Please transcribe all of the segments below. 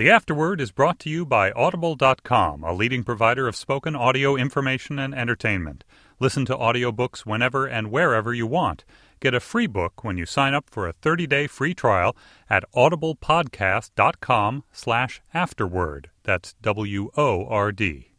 The Afterword is brought to you by Audible.com, a leading provider of spoken audio information and entertainment. Listen to audiobooks whenever and wherever you want. Get a free book when you sign up for a 30-day free trial at audiblepodcast.com slash afterword. That's W-O-R-D.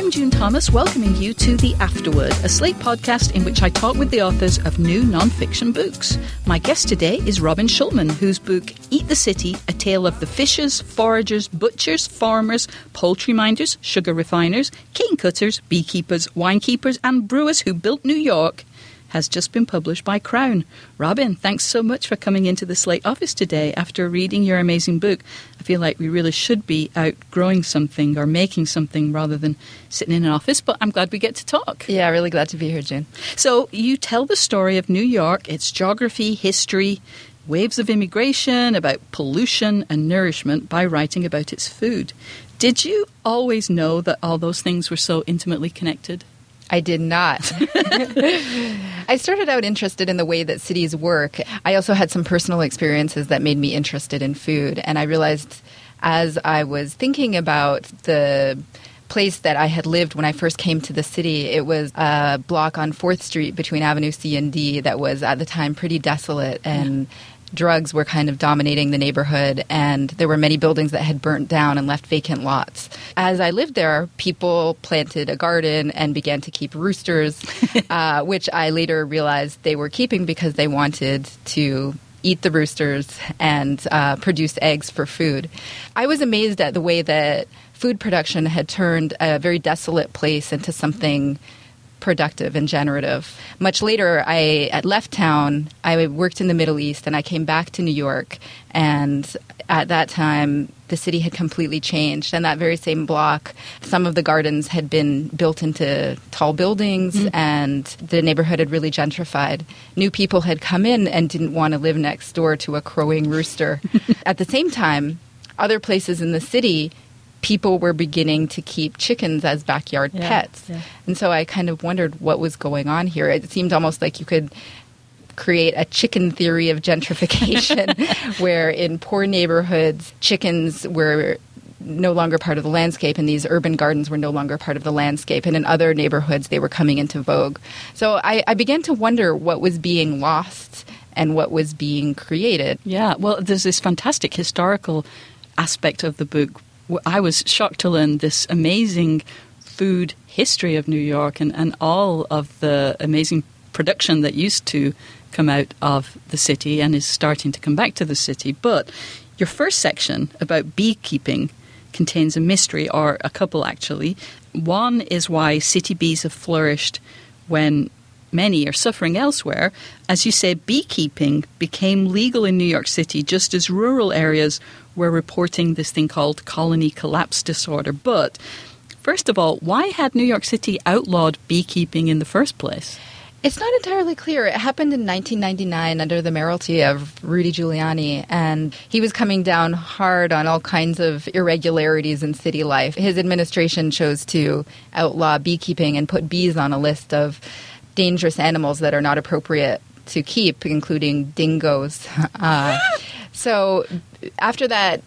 I'm June Thomas, welcoming you to The Afterword, a Slate podcast in which I talk with the authors of new nonfiction books. My guest today is Robin Shulman, whose book Eat the City, a tale of the fishers, foragers, butchers, farmers, poultry minders, sugar refiners, cane cutters, beekeepers, winekeepers, and brewers who built New York, has just been published by Crown. Robin, thanks so much for coming into the Slate office today. After reading your amazing book, I feel like we really should be out growing something or making something rather than sitting in an office, but I'm glad we get to talk. Yeah, really glad to be here, June. So, you tell the story of New York, its geography, history, waves of immigration, about pollution and nourishment by writing about its food. Did you always know that all those things were so intimately connected? I did not. I started out interested in the way that cities work. I also had some personal experiences that made me interested in food. And I realized as I was thinking about the place that I had lived when I first came to the city, it was a block on 4th Street between Avenue C and D that was at the time pretty desolate and yeah drugs were kind of dominating the neighborhood, and there were many buildings that had burnt down and left vacant lots. As I lived there, people planted a garden and began to keep roosters, uh, which I later realized they were keeping because they wanted to eat the roosters and uh, produce eggs for food. I was amazed at the way that food production had turned a very desolate place into something productive and generative. Much later, I left town. I worked in the Middle East, and I came back to New York. And at that time, the city had completely changed. And that very same block, some of the gardens had been built into tall buildings, mm-hmm. and the neighborhood had really gentrified. New people had come in and didn't want to live next door to a crowing rooster. at the same time, other places in the city people were beginning to keep chickens as backyard yeah, pets. Yeah. And so I kind of wondered what was going on here. It seemed almost like you could create a chicken theory of gentrification where in poor neighborhoods chickens were no longer part of the landscape and these urban gardens were no longer part of the landscape and in other neighborhoods they were coming into vogue so I, I began to wonder what was being lost and what was being created yeah well there's this fantastic historical aspect of the book I was shocked to learn this amazing food history of New York and, and all of the amazing production that used to come out of the city and is starting to come back to the city. But your first section about beekeeping contains a mystery, or a couple actually. One is why city bees have flourished when many are suffering elsewhere. As you say, beekeeping became legal in New York City just as rural areas were reporting this thing called colony collapse disorder. But first of all, why had New York City outlawed beekeeping in the first place? It's not entirely clear. It happened in 1999 under the mayoralty of Rudy Giuliani, and he was coming down hard on all kinds of irregularities in city life. His administration chose to outlaw beekeeping and put bees on a list of dangerous animals that are not appropriate to keep, including dingoes. Uh, so after that,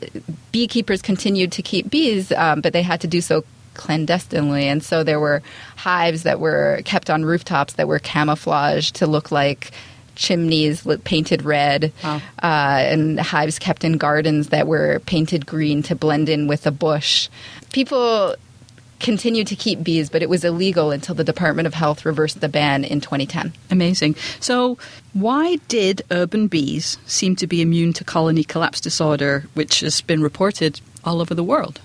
beekeepers continued to keep bees, um, but they had to do so clandestinely. And so there were hives that were kept on rooftops that were camouflaged to look like chimneys painted red, wow. uh, and hives kept in gardens that were painted green to blend in with the bush. People continued to keep bees, but it was illegal until the Department of Health reversed the ban in 2010. Amazing. So, why did urban bees seem to be immune to colony collapse disorder, which has been reported all over the world?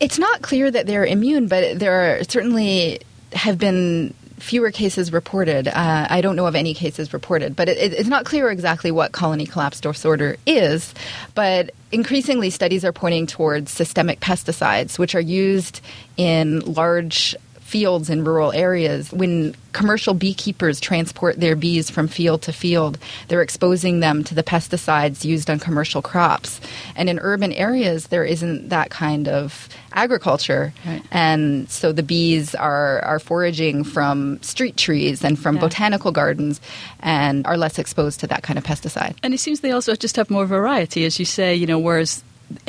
It's not clear that they're immune, but there are certainly have been fewer cases reported. Uh, I don't know of any cases reported, but it, it's not clear exactly what colony collapse disorder is. But increasingly, studies are pointing towards systemic pesticides, which are used in large fields in rural areas. When commercial beekeepers transport their bees from field to field, they're exposing them to the pesticides used on commercial crops. And in urban areas, there isn't that kind of agriculture. Right. And so the bees are, are foraging from street trees and from yeah. botanical gardens and are less exposed to that kind of pesticide. And it seems they also just have more variety, as you say, you know, whereas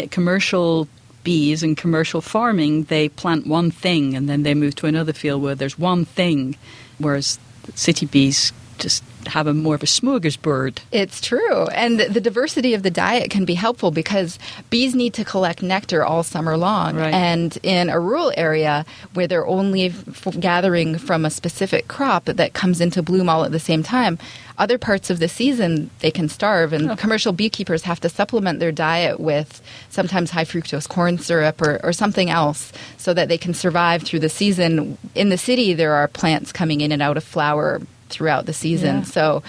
commercial bees in commercial farming, they plant one thing and then they move to another field where there's one thing, whereas city bees just have a more of a smorgasbord. It's true. And the diversity of the diet can be helpful because bees need to collect nectar all summer long. Right. And in a rural area where they're only f- gathering from a specific crop that comes into bloom all at the same time, other parts of the season they can starve and oh. commercial beekeepers have to supplement their diet with sometimes high fructose corn syrup or, or something else so that they can survive through the season in the city there are plants coming in and out of flower throughout the season. Yeah. So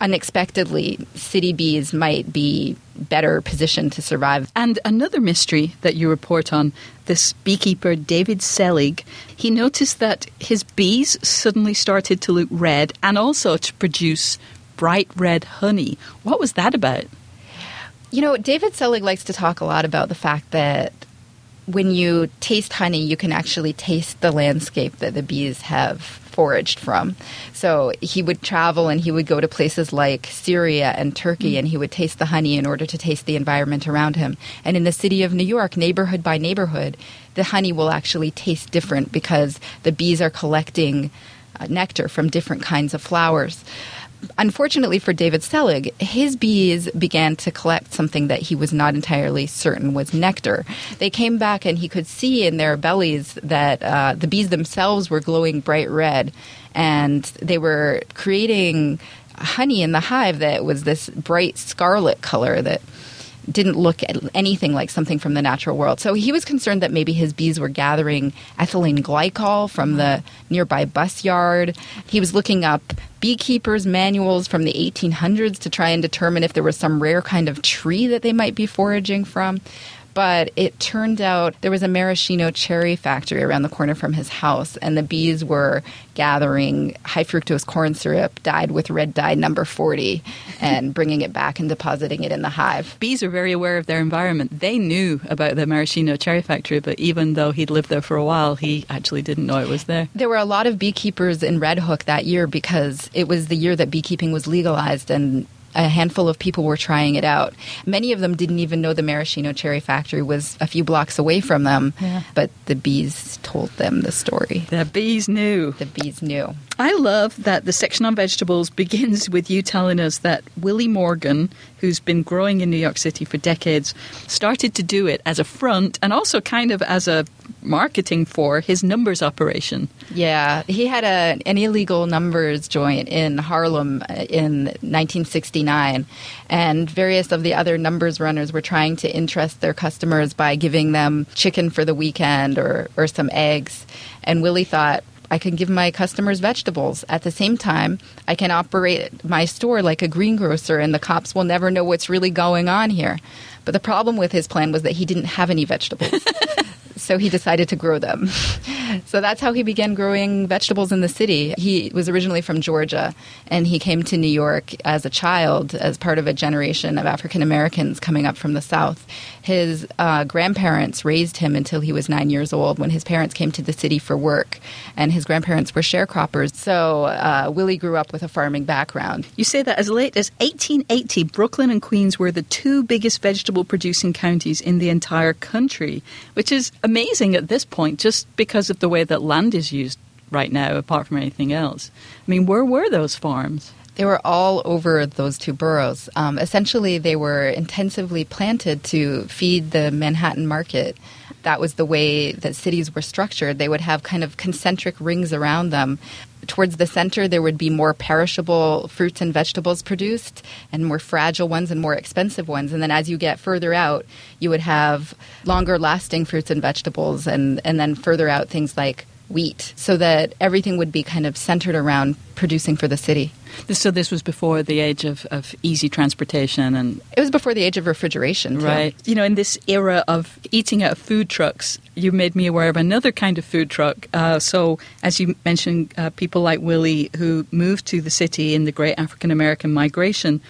unexpectedly, city bees might be better positioned to survive. And another mystery that you report on this beekeeper, David Selig, he noticed that his bees suddenly started to look red and also to produce bright red honey. What was that about? You know, David Selig likes to talk a lot about the fact that when you taste honey, you can actually taste the landscape that the bees have foraged from. So he would travel and he would go to places like Syria and Turkey mm. and he would taste the honey in order to taste the environment around him. And in the city of New York, neighborhood by neighborhood, the honey will actually taste different because the bees are collecting uh, nectar from different kinds of flowers unfortunately for David Selig, his bees began to collect something that he was not entirely certain was nectar. They came back and he could see in their bellies that uh, the bees themselves were glowing bright red and they were creating honey in the hive that was this bright scarlet color that didn't look at anything like something from the natural world. So he was concerned that maybe his bees were gathering ethylene glycol from the nearby bus yard. He was looking up beekeepers' manuals from the 1800s to try and determine if there was some rare kind of tree that they might be foraging from but it turned out there was a maraschino cherry factory around the corner from his house, and the bees were gathering high fructose corn syrup dyed with red dye number 40 and bringing it back and depositing it in the hive. Bees are very aware of their environment. They knew about the maraschino cherry factory, but even though he'd lived there for a while, he actually didn't know it was there. There were a lot of beekeepers in Red Hook that year because it was the year that beekeeping was legalized and a handful of people were trying it out. Many of them didn't even know the maraschino cherry factory was a few blocks away from them, yeah. but the bees told them the story. The bees knew. The bees knew. I love that the section on vegetables begins with you telling us that Willie Morgan, who's been growing in New York City for decades, started to do it as a front and also kind of as a marketing for his numbers operation. Yeah, he had a, an illegal numbers joint in Harlem uh, in 1969, and various of the other numbers runners were trying to interest their customers by giving them chicken for the weekend or, or some eggs. And Willie thought, I can give my customers vegetables. At the same time, I can operate my store like a greengrocer, and the cops will never know what's really going on here. But the problem with his plan was that he didn't have any vegetables. so he decided to grow them. so that's how he began growing vegetables in the city. He was originally from Georgia, and he came to New York as a child as part of a generation of African Americans coming up from the South. His uh, grandparents raised him until he was nine years old when his parents came to the city for work, and his grandparents were sharecroppers. So uh, Willie grew up with a farming background. You say that as late as 1880, Brooklyn and Queens were the two biggest vegetable producing counties in the entire country, which is amazing at this point just because of the way that land is used right now, apart from anything else. I mean, where were those farms? They were all over those two boroughs. Um, essentially, they were intensively planted to feed the Manhattan market. That was the way that cities were structured. They would have kind of concentric rings around them towards the center, there would be more perishable fruits and vegetables produced, and more fragile ones and more expensive ones. And then as you get further out, you would have longer lasting fruits and vegetables, and, and then further out, things like wheat so that everything would be kind of centered around producing for the city. So this was before the age of, of easy transportation and It was before the age of refrigeration, too. right. You know, in this era of eating out of food trucks, you made me aware of another kind of food truck. Uh, so, as you mentioned, uh, people like Willie who moved to the city in the Great African American Migration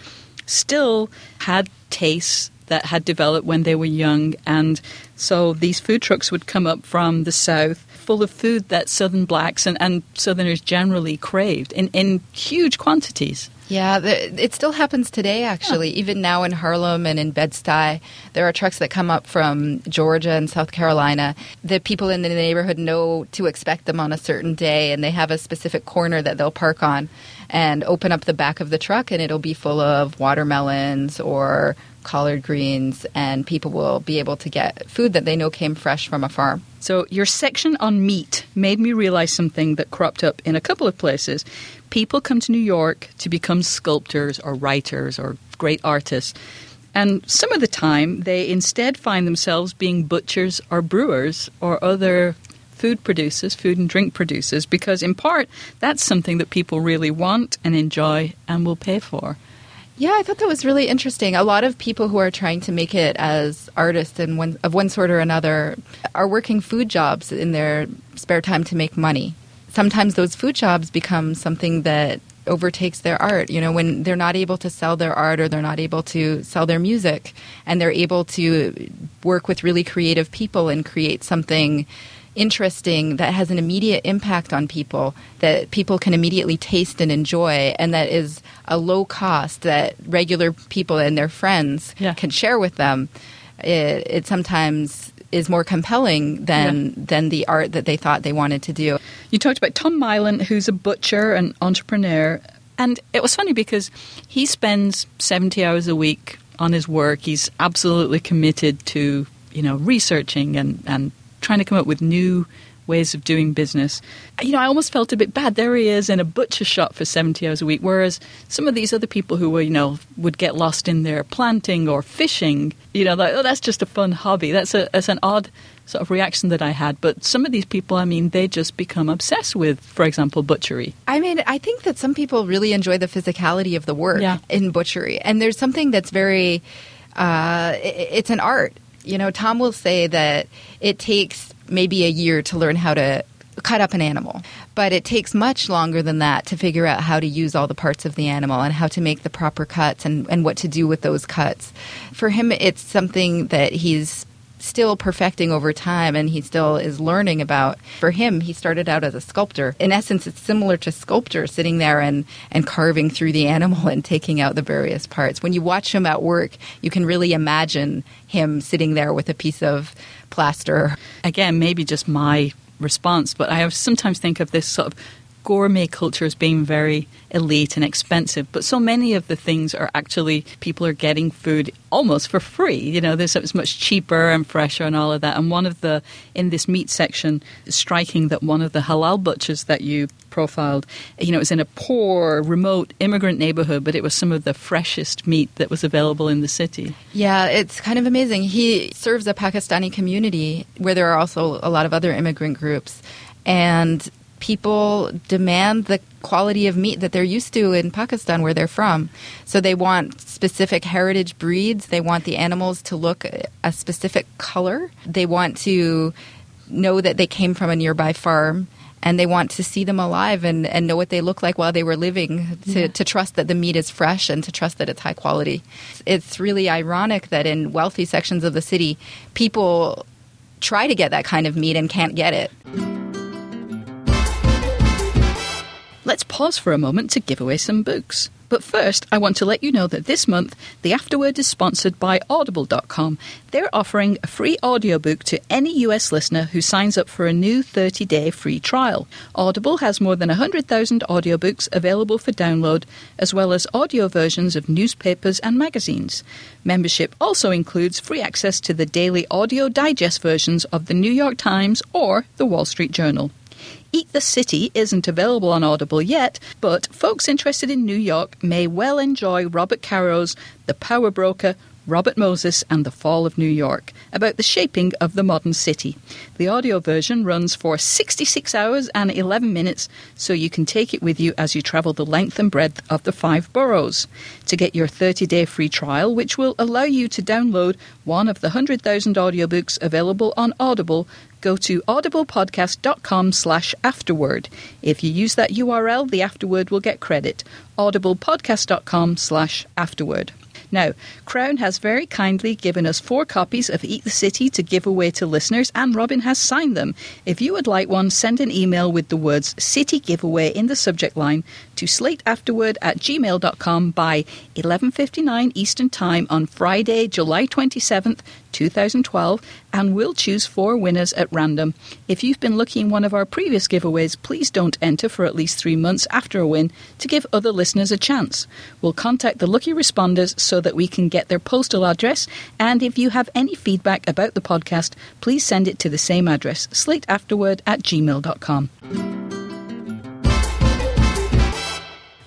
still had tastes that had developed when they were young, and so these food trucks would come up from the south full of food that southern blacks and, and southerners generally craved in, in huge quantities. Yeah, the, it still happens today, actually. Even now in Harlem and in Bed-Stuy, there are trucks that come up from Georgia and South Carolina. The people in the neighborhood know to expect them on a certain day, and they have a specific corner that they'll park on and open up the back of the truck, and it'll be full of watermelons or collard greens, and people will be able to get food that they know came fresh from a farm. So, your section on meat made me realize something that cropped up in a couple of places. People come to New York to become sculptors or writers or great artists. And some of the time, they instead find themselves being butchers or brewers or other food producers, food and drink producers, because in part, that's something that people really want and enjoy and will pay for. Yeah, I thought that was really interesting. A lot of people who are trying to make it as artists in one, of one sort or another are working food jobs in their spare time to make money. Sometimes those food jobs become something that overtakes their art. You know, when they're not able to sell their art or they're not able to sell their music and they're able to work with really creative people and create something interesting that has an immediate impact on people that people can immediately taste and enjoy and that is a low cost that regular people and their friends Yeah. can share with them it, it sometimes is more compelling than Yeah. than the art that they thought they wanted to do You talked about Tom Mylan, who's a butcher and entrepreneur. And it was funny because he spends 70 hours a week on his work. He's absolutely committed to, you know, researching and, and trying to come up with new ways of doing business. You know, I almost felt a bit bad. There he is in a butcher shop for 70 hours a week, whereas some of these other people who were, you know, would get lost in their planting or fishing, you know, like, oh, that's just a fun hobby. That's, a, that's an odd sort of reaction that I had. But some of these people, I mean, they just become obsessed with, for example, butchery. I mean, I think that some people really enjoy the physicality of the work Yeah. in butchery, and there's something that's very. Uh, it's an art. You know, Tom will say that it takes maybe a year to learn how to cut up an animal, but it takes much longer than that to figure out how to use all the parts of the animal and how to make the proper cuts and, and what to do with those cuts. For him, it's something that he's still perfecting over time and he still is learning about. For him, he started out as a sculptor. In essence, it's similar to sculpture, sitting there and, and carving through the animal and taking out the various parts. When you watch him at work, you can really imagine him sitting there with a piece of plaster. Again, maybe just my response, but I sometimes think of this sort of gourmet culture as being very elite and expensive, but so many of the things are actually people are getting food almost for free. You know, this it's much cheaper and fresher and all of that. And one of the in this meat section, it's striking that one of the halal butchers that you profiled, you know, it was in a poor, remote immigrant neighborhood, but it was some of the freshest meat that was available in the city. Yeah, it's kind of amazing. He serves a Pakistani community where there are also a lot of other immigrant groups. And people demand the quality of meat that they're used to in Pakistan, where they're from. So they want specific heritage breeds. They want the animals to look a specific color. They want to know that they came from a nearby farm. And they want to see them alive and, and know what they look like while they were living to, Yeah. to trust that the meat is fresh and to trust that it's high quality. It's really ironic that in wealthy sections of the city, people try to get that kind of meat and can't get it. Let's pause for a moment to give away some books. But first, I want to let you know that this month, The Afterword is sponsored by Audible.com. They're offering a free audiobook to any US listener who signs up for a new 30 day free trial. Audible has more than 100,000 audiobooks available for download, as well as audio versions of newspapers and magazines. Membership also includes free access to the daily audio digest versions of the New York Times or the Wall Street Journal. Eat the City isn't available on Audible yet, but folks interested in New York may well enjoy Robert Caro's The Power Broker, Robert Moses and the Fall of New York, about the shaping of the modern city. The audio version runs for 66 hours and 11 minutes, so you can take it with you as you travel the length and breadth of the five boroughs. To get your 30 day free trial, which will allow you to download one of the 100,000 audiobooks available on Audible, go to audiblepodcast.com slash afterword. If you use that URL, the afterword will get credit. audiblepodcast.com slash afterword. Now, Crown has very kindly given us four copies of Eat the City to give away to listeners, and Robin has signed them. If you would like one, send an email with the words City Giveaway in the subject line to slateafterword at gmail.com by 11.59 Eastern Time on Friday, July 27th, 2012, and we'll choose four winners at random. If you've been looking one of our previous giveaways, please don't enter for at least three months after a win to give other listeners a chance. We'll contact the lucky responders so that we can get their postal address, and if you have any feedback about the podcast, please send it to the same address, slateafterword at gmail.com.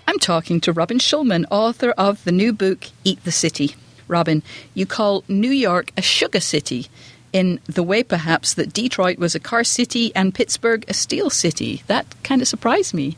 I'm talking to Robin Shulman, author of the new book, Eat the City. Robin, you call New York a sugar city in the way perhaps that Detroit was a car city and Pittsburgh a steel city. That kind of surprised me.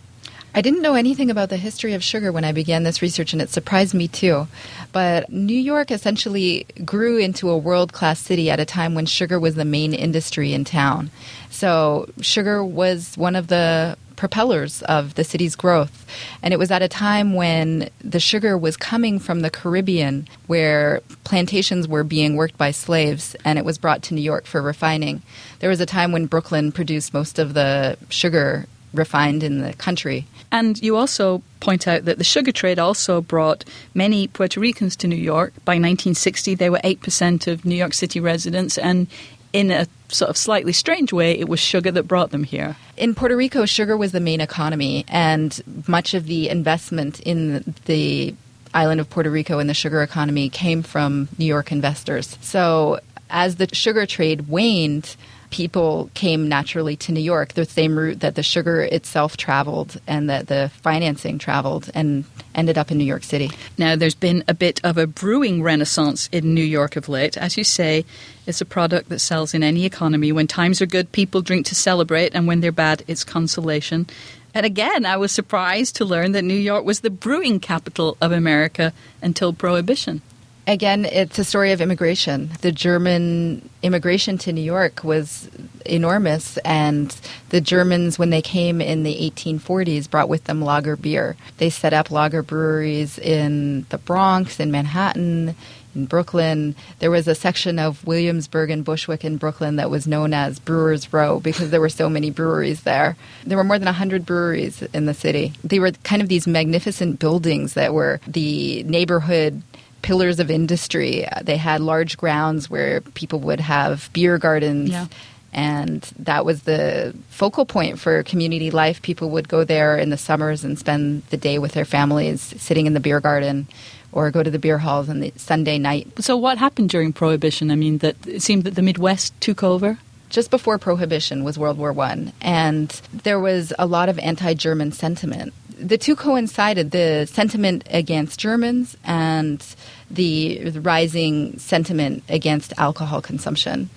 I didn't know anything about the history of sugar when I began this research, and it surprised me too. But New York essentially grew into a world class city at a time when sugar was the main industry in town. So, sugar was one of the propellers of the city's growth. And it was at a time when the sugar was coming from the Caribbean, where plantations were being worked by slaves, and it was brought to New York for refining. There was a time when Brooklyn produced most of the sugar refined in the country. And you also point out that the sugar trade also brought many Puerto Ricans to New York. By 1960, they were 8% of New York City residents, and in a sort of slightly strange way, it was sugar that brought them here. In Puerto Rico, sugar was the main economy, and much of the investment in the island of Puerto Rico and the sugar economy came from New York investors. So as the sugar trade waned, people came naturally to New York, the same route that the sugar itself traveled and that the financing traveled and ended up in New York City. Now, there's been a bit of a brewing renaissance in New York of late. As you say, it's a product that sells in any economy. When times are good, people drink to celebrate, and when they're bad, it's consolation. And again, I was surprised to learn that New York was the brewing capital of America until Prohibition. Again, it's a story of immigration. The German immigration to New York was enormous, and the Germans, when they came in the 1840s, brought with them lager beer. They set up lager breweries in the Bronx, in Manhattan, in Brooklyn. There was a section of Williamsburg and Bushwick in Brooklyn that was known as Brewers Row because there were so many breweries there. There were more than 100 breweries in the city. They were kind of these magnificent buildings that were the neighborhood pillars of industry. They had large grounds where people would have beer gardens. Yeah. And that was the focal point for community life. People would go there in the summers and spend the day with their families, sitting in the beer garden, or go to the beer halls on the Sunday night. So, what happened during Prohibition? I mean, that it seemed that the Midwest took over. Just before Prohibition was World War One, and there was a lot of anti-German sentiment. The two coincided: the sentiment against Germans and the rising sentiment against alcohol consumption.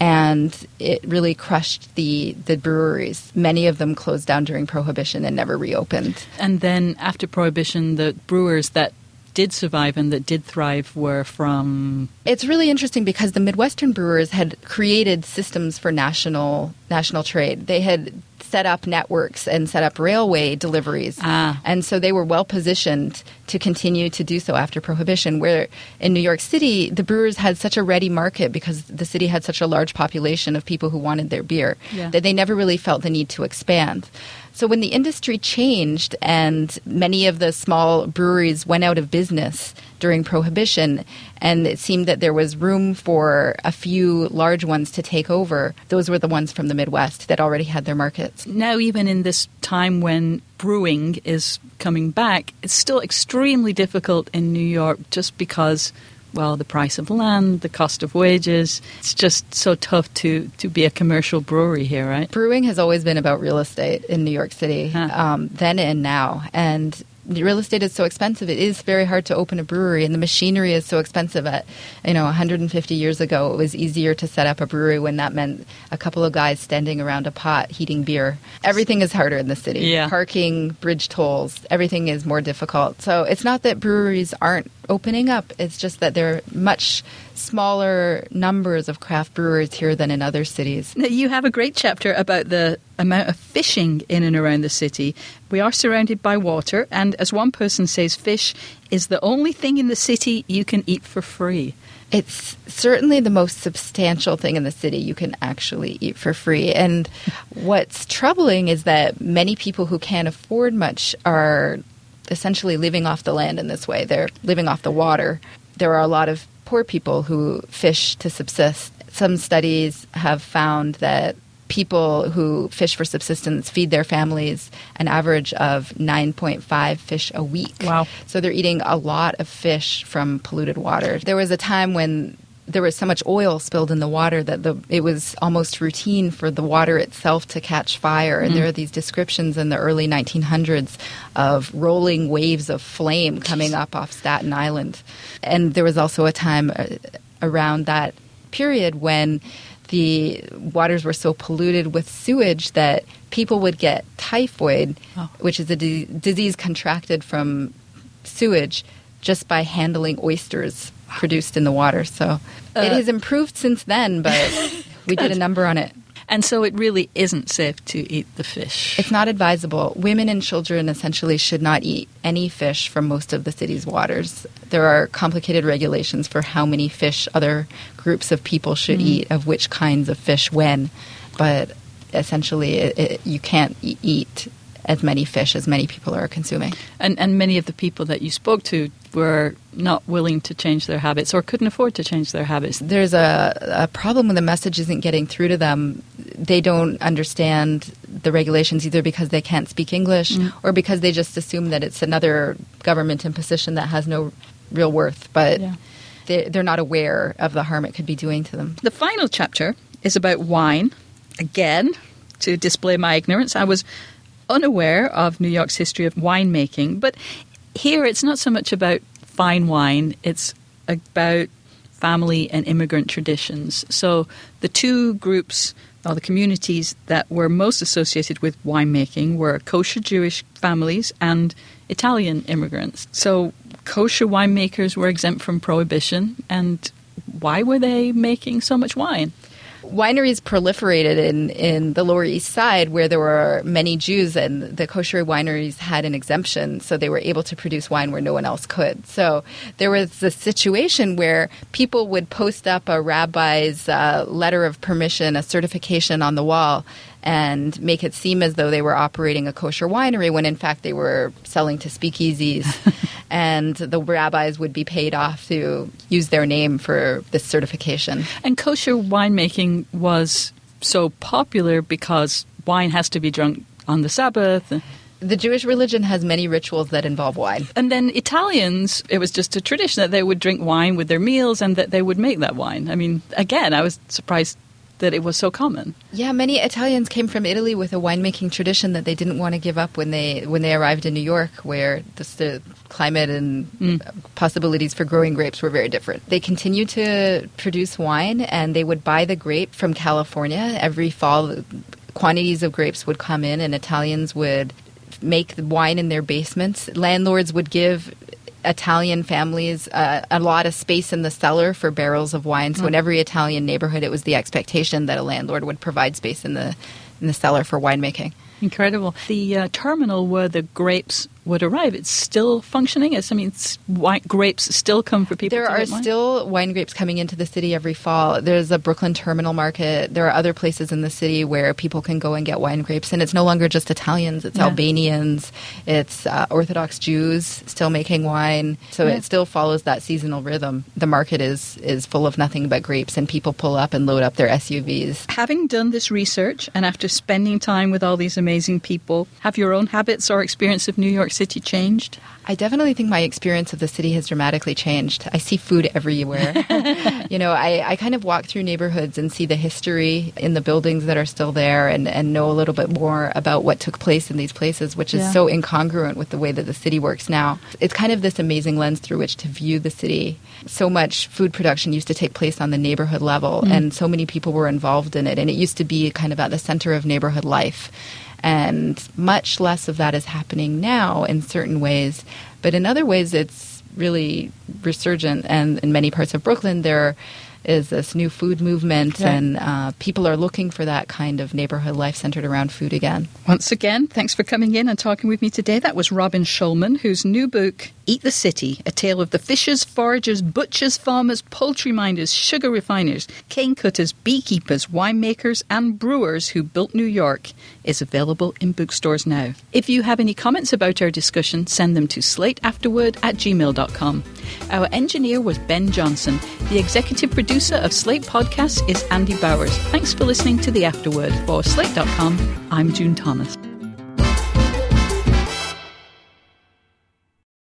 And it really crushed the, the breweries. Many of them closed down during Prohibition and never reopened. And then after Prohibition, the brewers that did survive and that did thrive were from It's really interesting because the Midwestern brewers had created systems for national national trade. They had set up networks and set up railway deliveries. Ah. And so they were well positioned to continue to do so after Prohibition. Where in New York City, the brewers had such a ready market because the city had such a large population of people who wanted their beer Yeah. that they never really felt the need to expand. So when the industry changed and many of the small breweries went out of business during Prohibition, and it seemed that there was room for a few large ones to take over, those were the ones from the Midwest that already had their markets. now even in this time when brewing is coming back, it's still extremely difficult in New York just because well, the price of land, the cost of wages. It's just so tough to, to be a commercial brewery here, right? Brewing has always been about real estate in New York City, Huh. um, then and now. And real estate is so expensive, it is very hard to open a brewery, and the machinery is so expensive. At you know, 150 years ago, it was easier to set up a brewery when that meant a couple of guys standing around a pot heating beer. Everything is harder in the city. Yeah. Parking, bridge tolls, everything is more difficult. So it's not that breweries aren't opening up. It's just that there are much smaller numbers of craft brewers here than in other cities. Now, you have a great chapter about the amount of fishing in and around the city. We are surrounded by water, and as one person says, fish is the only thing in the city you can eat for free. It's certainly the most substantial thing in the city you can actually eat for free. And what's troubling is that many people who can't afford much are essentially living off the land in this way. They're living off the water. There are a lot of poor people who fish to subsist. Some studies have found that people who fish for subsistence feed their families an average of 9.5 fish a week. Wow. So they're eating a lot of fish from polluted water. There was a time when there was so much oil spilled in the water that the it was almost routine for the water itself to catch fire. And there are these descriptions in the early 1900s of rolling waves of flame coming up off Staten Island. And there was also a time uh, around that period when the waters were so polluted with sewage that people would get typhoid, Oh. which is a disease contracted from sewage just by handling oysters produced in the water. So it Uh, has improved since then, but we did a number on it. And so it really isn't safe to eat the fish. It's not advisable. Women and children essentially should not eat any fish from most of the city's waters. There are complicated regulations for how many fish other groups of people should eat, of which kinds of fish when, but essentially it, it, you can't eat as many fish as many people are consuming. And, and many of the people that you spoke to were not willing to change their habits or couldn't afford to change their habits. there's a, a problem when the message isn't getting through to them. They don't understand the regulations either because they can't speak English mm. or because they just assume that it's another government imposition that has no real worth. But Yeah. they, they're not aware of the harm it could be doing to them. The final chapter is about wine. Again, to display my ignorance, I was unaware of New York's history of winemaking, but here it's not so much about fine wine, it's about family and immigrant traditions. So the two groups or the communities that were most associated with winemaking were kosher Jewish families and Italian immigrants. So kosher winemakers were exempt from prohibition and why were they making so much wine? Wineries proliferated in, in the Lower East Side where there were many Jews, and the kosher wineries had an exemption, so they were able to produce wine where no one else could. So there was a situation where people would post up a rabbi's uh, letter of permission, a certification on the wall. And make it seem as though they were operating a kosher winery when in fact they were selling to speakeasies. and the rabbis would be paid off to use their name for this certification. And kosher winemaking was so popular because wine has to be drunk on the Sabbath. The Jewish religion has many rituals that involve wine. And then Italians, it was just a tradition that they would drink wine with their meals and that they would make that wine. I mean, again, I was surprised that it was so common. Yeah, many Italians came from Italy with a winemaking tradition that they didn't want to give up when they when they arrived in New York, where the, the climate and mm. possibilities for growing grapes were very different. They continued to produce wine, and they would buy the grape from California every fall. Quantities of grapes would come in, and Italians would make the wine in their basements. Landlords would give Italian families uh, a lot of space in the cellar for barrels of wine. So in every Italian neighborhood, it was the expectation that a landlord would provide space in the in the cellar for winemaking. Incredible. The uh, terminal where the grapes would arrive, it's still functioning. It's, I mean, wine, grapes still come for people There are wine? still wine grapes coming into the city every fall. There's a Brooklyn terminal market. There are other places in the city where people can go and get wine grapes, and it's no longer just Italians. It's Yeah. Albanians. It's uh, Orthodox Jews still making wine. So Yeah. it still follows that seasonal rhythm. The market is is full of nothing but grapes, and people pull up and load up their SUVs. Having done this research and after spending time with all these amazing people, have your own habits or experience of New York city changed? I definitely think my experience of the city has dramatically changed. I see food everywhere. you know, I, I kind of walk through neighborhoods and see the history in the buildings that are still there and, and know a little bit more about what took place in these places, which is yeah. so incongruent with the way that the city works now. It's kind of this amazing lens through which to view the city. So much food production used to take place on the neighborhood level, mm. and so many people were involved in it, and it used to be kind of at the center of neighborhood life. And much less of that is happening now in certain ways. But in other ways, it's really resurgent. And in many parts of Brooklyn, there is this new food movement, yeah. and uh, people are looking for that kind of neighborhood life centered around food again. Once again, thanks for coming in and talking with me today. That was Robin Shulman, whose new book, Eat the City, a tale of the fishers, foragers, butchers, farmers, poultry minders, sugar refiners, cane cutters, beekeepers, winemakers, and brewers who built New York, is available in bookstores now. If you have any comments about our discussion, send them to slateafterword at gmail.com. Our engineer was Ben Johnson. The executive producer of Slate Podcasts is Andy Bowers. Thanks for listening to The Afterword. For Slate.com, I'm June Thomas.